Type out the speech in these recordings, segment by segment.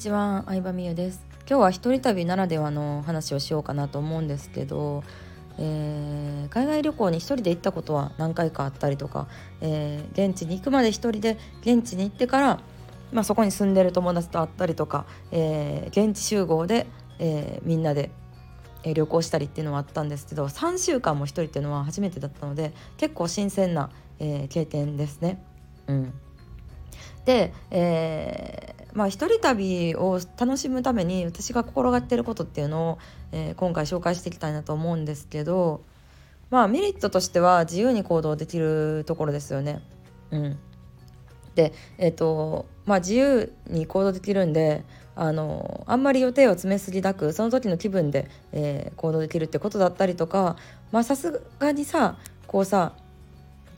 ちは、相葉美優です今日は一人旅ならではの話をしようかなと思うんですけど、えー、海外旅行に一人で行ったことは何回かあったりとか、えー、現地に行くまで一人で現地に行ってから、まあ、そこに住んでる友達と会ったりとか、えー、現地集合で、えみんなで旅行したりっていうのはあったんですけど3週間も一人っていうのは初めてだったので結構新鮮な、え経験ですね。うん、で、えー、まあ一人旅を楽しむために私が心がけてることっていうのを、えー、今回紹介していきたいなと思うんですけどまあメリットとしては自由に行動できるところですよね。うん、でえっ、ー、とまあ自由に行動できるんであのあんまり予定を詰めすぎなくその時の気分で、えー、行動できるってことだったりとかまさすがにさこうさ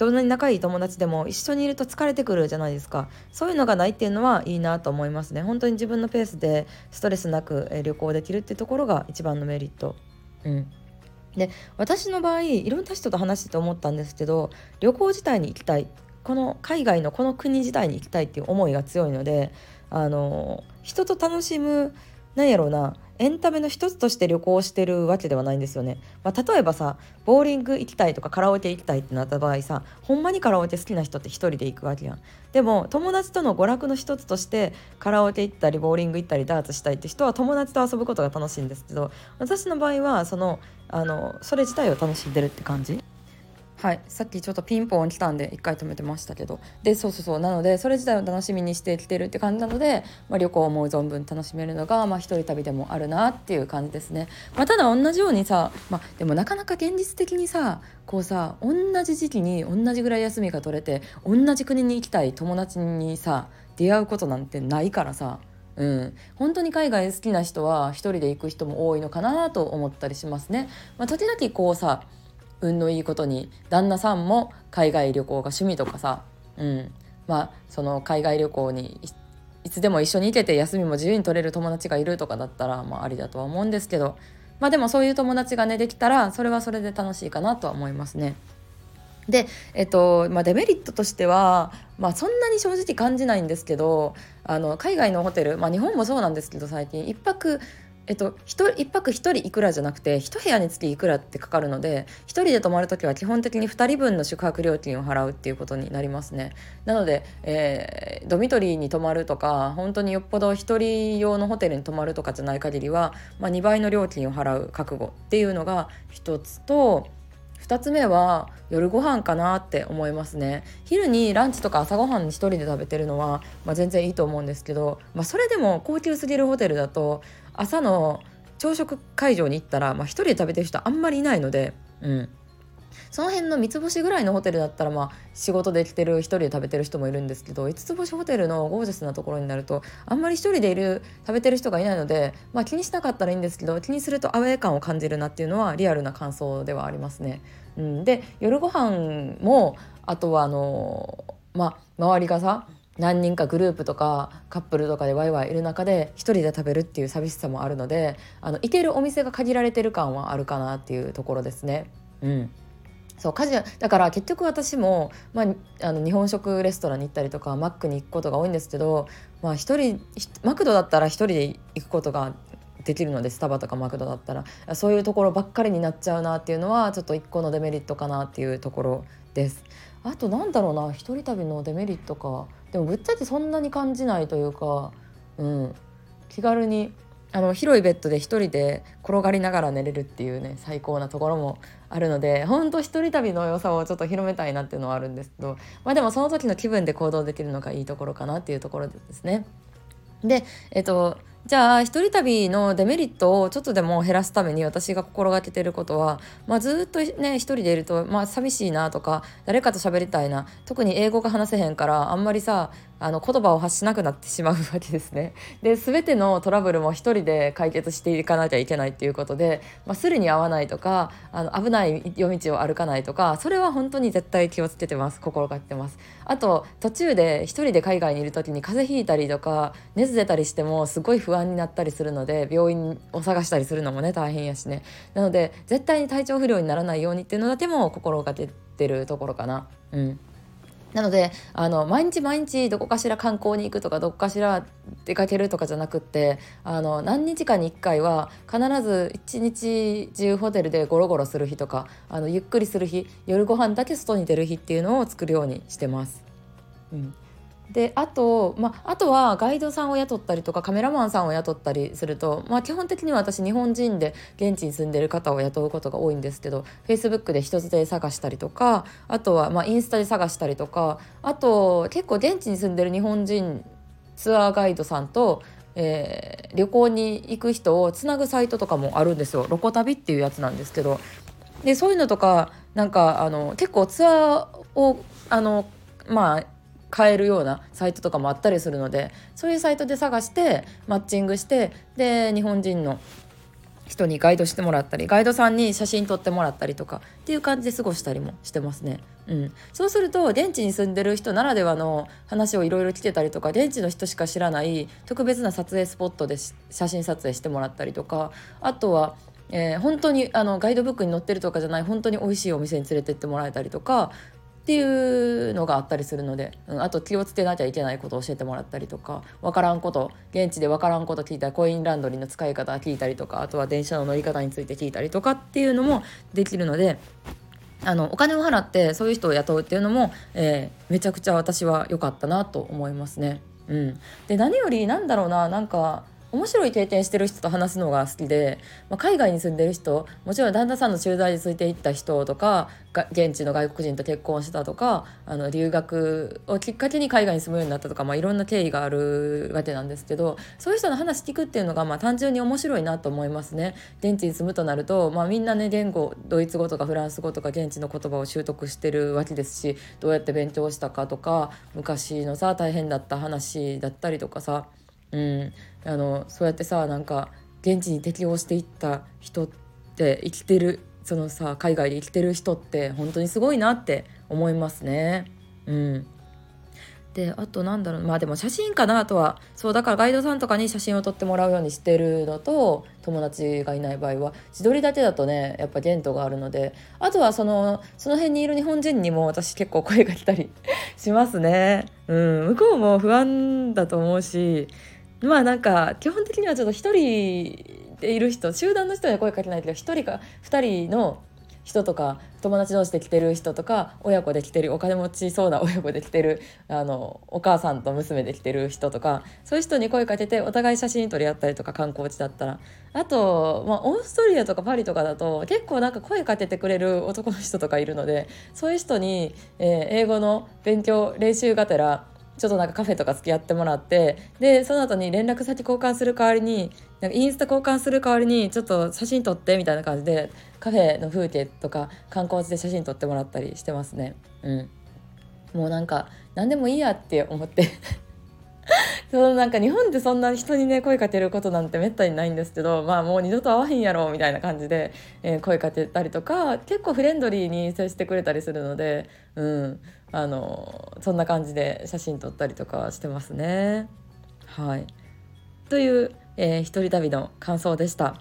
どんなに仲いい友達でも一緒にいると疲れてくるじゃないですか。そういうのがないっていうのはいいなと思いますね。本当に自分のペースでストレスなく旅行できるっていうところが一番のメリット。うん。で私の場合いろんな人と話してて思ったんですけど旅行自体に行きたい。この海外のこの国自体に行きたいっていう思いが強いのであの人と楽しむなんやろうなエンタメの一つとして旅行してるわけではないんですよね、まあ、例えばさボーリング行きたいとかカラオケ行きたいってなった場合さほんまにカラオケ好きな人って一人で行くわけやん。でも友達との娯楽の一つとしてカラオケ行ったりボーリング行ったりダーツしたいって人は友達と遊ぶことが楽しいんですけど私の場合はそのあのそれ自体を楽しんでるって感じ。はい。さっきちょっとピンポン来たんで一回止めてましたけど。でそうそうそう。なのでそれ自体を楽しみにしてきてるって感じなので、まあ、旅行を思う存分楽しめるのが、まあ、一人旅でもあるなっていう感じですね、まあ、ただ同じようにさ、まあ、でもなかなか現実的にさこうさ同じ時期に同じぐらい休みが取れて同じ国に行きたい友達にさ出会うことなんてないからさ。うん、本当に海外好きな人は一人で行く人も多いのかなと思ったりしますね。まあ、時々こうさ運のいいことに旦那さんも海外旅行が趣味とかさ、うん、まあその海外旅行にいつでも一緒に行けて休みも自由に取れる友達がいるとかだったら、まあ、ありだとは思うんですけど。まあでもそういう友達がねできたらそれはそれで楽しいかなとは思いますね。で、えっとまあ、デメリットとしては、まあ、そんなに正直感じないんですけどあの海外のホテル、まあ、日本もそうなんですけど最近。1泊えっと、1, 泊1人いくらじゃなくて1部屋につきいくらってかかるので1人で泊まる時は基本的に2人分の宿泊料金を払うっていうことになりますね。なので、えー、ドミトリーに泊まるとか本当によっぽど1人用のホテルに泊まるとかじゃない限りは、まあ、2倍の料金を払う覚悟っていうのが1つと2つ目は夜ご飯かなって思いますね。昼にランチとか朝ごはん1人で食べてるのは、まあ、全然いいと思うんですけど、まあ、それでも高級すぎるホテルだと朝の朝食会場に行ったら、まあ、1人で食べてる人あんまりいないので、うん、その辺の3つ星ぐらいのホテルだったらまあ仕事で来てる1人で食べてる人もいるんですけど5つ星ホテルのゴージャスなところになるとあんまり1人でいる食べてる人がいないので、まあ、気にしなかったらいいんですけど気にするとアウェー感を感じるなっていうのはリアルな感想ではありますね。うん、で夜ご飯もあとはあのまあ周りがさ何人かグループとかカップルとかでワイワイいる中で一人で食べるっていう寂しさもあるのであの行けるお店が限られてる感はあるかなっていうところですね。うんそう家事だから結局私も、まあ、あの日本食レストランに行ったりとかマックに行くことが多いんですけど、まあ、人マクドだったら一人で行くことができるのでスタバとかマクドだったらそういうところばっかりになっちゃうなっていうのはちょっと一個のデメリットかなっていうところです。あとなんだろうな一人旅のデメリットかでもぶっちゃけそんなに感じないというか、うん、気軽にあの広いベッドで一人で転がりながら寝れるっていうね最高なところもあるのでほんと一人旅の良さをちょっと広めたいなっていうのはあるんですけどまあでもその時の気分で行動できるのがいいところかなっていうところですね。でえっとじゃあ一人旅のデメリットをちょっとでも減らすために私が心がけてることは、まあ、ずっとね一人でいると、まあ、寂しいなとか誰かと喋りたいな特に英語が話せへんからあんまりさあの言葉を発しなくなってしまうわけですね。で全てのトラブルも一人で解決していかなきゃいけないっていうことで、まあ、スリに合わないとかあの危ない夜道を歩かないとかそれは本当に絶対気をつけてます心がけてます。あと途中で一人で海外にいる時に風邪ひいたりとか熱出たりしてもすごい不安になったりするので病院を探したりするのもね大変やしねなので絶対に体調不良にならないようにっていうのだけも心がけてるところかな。うんなのであの毎日毎日どこかしら観光に行くとかどこかしら出かけるとかじゃなくってあの何日かに1回は必ず一日中ホテルでゴロゴロする日とかあのゆっくりする日夜ご飯だけ外に出る日っていうのを作るようにしてます。うん、であと、まあ、あとはガイドさんを雇ったりとかカメラマンさんを雇ったりすると、まあ、基本的には私日本人で現地に住んでる方を雇うことが多いんですけど Facebook で人づて探したりとかあとはまあインスタで探したりとかあと結構現地に住んでる日本人ツアーガイドさんとえー、旅行に行く人をつなぐサイトとかもあるんですよ。ロコ旅っていうやつなんですけど。でそういうのとかなんかあの結構ツアーをあのまあ買えるようなサイトとかもあったりするのでそういうサイトで探してマッチングしてで日本人の人にガイドしてもらったりガイドさんに写真撮ってもらったりとかっていう感じで過ごしたりもしてますね。うん、そうすると現地に住んでる人ならではの話をいろいろ聞けたりとか現地の人しか知らない特別な撮影スポットで写真撮影してもらったりとかあとはえー、本当にあのガイドブックに載ってるとかじゃない本当に美味しいお店に連れてってもらえたりとかっていうのがあったりするので、うん、あと気をつけなきゃいけないことを教えてもらったりとか分からんこと現地で分からんこと聞いたらコインランドリーの使い方聞いたりとかあとは電車の乗り方について聞いたりとかっていうのもできるので。あのお金を払ってそういう人を雇うっていうのも、えー、めちゃくちゃ私は良かったなと思いますね。うん、で何よりなんだろうななんか面白い経験してる人と話すのが好きで、まあ、海外に住んでる人もちろん旦那さんの駐在でついていった人とか現地の外国人と結婚したとかあの留学をきっかけに海外に住むようになったとか、まあ、いろんな経緯があるわけなんですけどそういう人の話聞くっていうのが、まあ、単純に面白いなと思いますね。現地に住むとなると、まあ、みんなね言語ドイツ語とかフランス語とか現地の言葉を習得してるわけですしどうやって勉強したかとか昔のさ大変だった話だったりとかさうん、あのそうやってさなんか現地に適応していった人って生きてるそのさ海外で生きてる人って本当にすごいなって思いますね。うんであとなんだろうまあでも写真かなとはそうだからガイドさんとかに写真を撮ってもらうようにしてるのと友達がいない場合は自撮りだけだとねやっぱ限度があるのであとはそのその辺にいる日本人にも私結構声が来たり しますね。うん、向こうも不安だと思うしまあなんか基本的にはちょっと1人でいる人集団の人には声かけないけど1人か2人の人とか友達同士で来てる人とか親子で来てるお金持ちそうな親子で来てるあのお母さんと娘で来てる人とかそういう人に声かけてお互い写真撮り合ったりとか観光地だったら。あと、まあ、オーストリアとかパリとかだと結構なんか声かけてくれる男の人とかいるのでそういう人に、えー、英語の勉強練習がてらちょっとなんかカフェとか付き合ってもらってでその後に連絡先交換する代わりになんかインスタ交換する代わりにちょっと写真撮ってみたいな感じでカフェの風景とか観光地で写真撮ってもらったりしてますね。うん、もうなんか何でもいいやって思ってそのなんか日本でそんな人にね声かけることなんてめったにないんですけどまあもう二度と会わへんやろみたいな感じで、えー、声かけたりとか結構フレンドリーに接してくれたりするのでうんあのそんな感じで写真撮ったりとかしてますね。はいという、えー、一人旅の感想でした。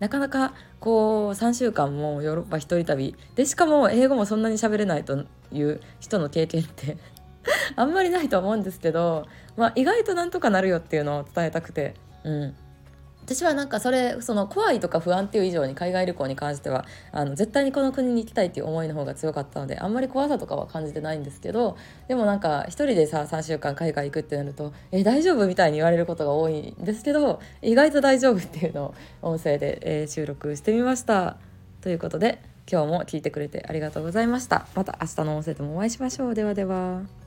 なかなかこう3週間もヨーロッパ一人旅でしかも英語もそんなに喋れないという人の経験って あんまりないと思うんですけど、まあ、意外となんとかなるよっていうのを伝えたくて、うん、私はなんかそれその怖いとか不安っていう以上に海外旅行に関してはあの絶対にこの国に行きたいっていう思いの方が強かったのであんまり怖さとかは感じてないんですけどでもなんか一人でさ3週間海外行くってなると「え大丈夫?」みたいに言われることが多いんですけど意外と大丈夫っていうのを音声で、えー、収録してみました。ということで今日も聞いてくれてありがとうございました。また明日の音声でもお会いしましょう。ではでは。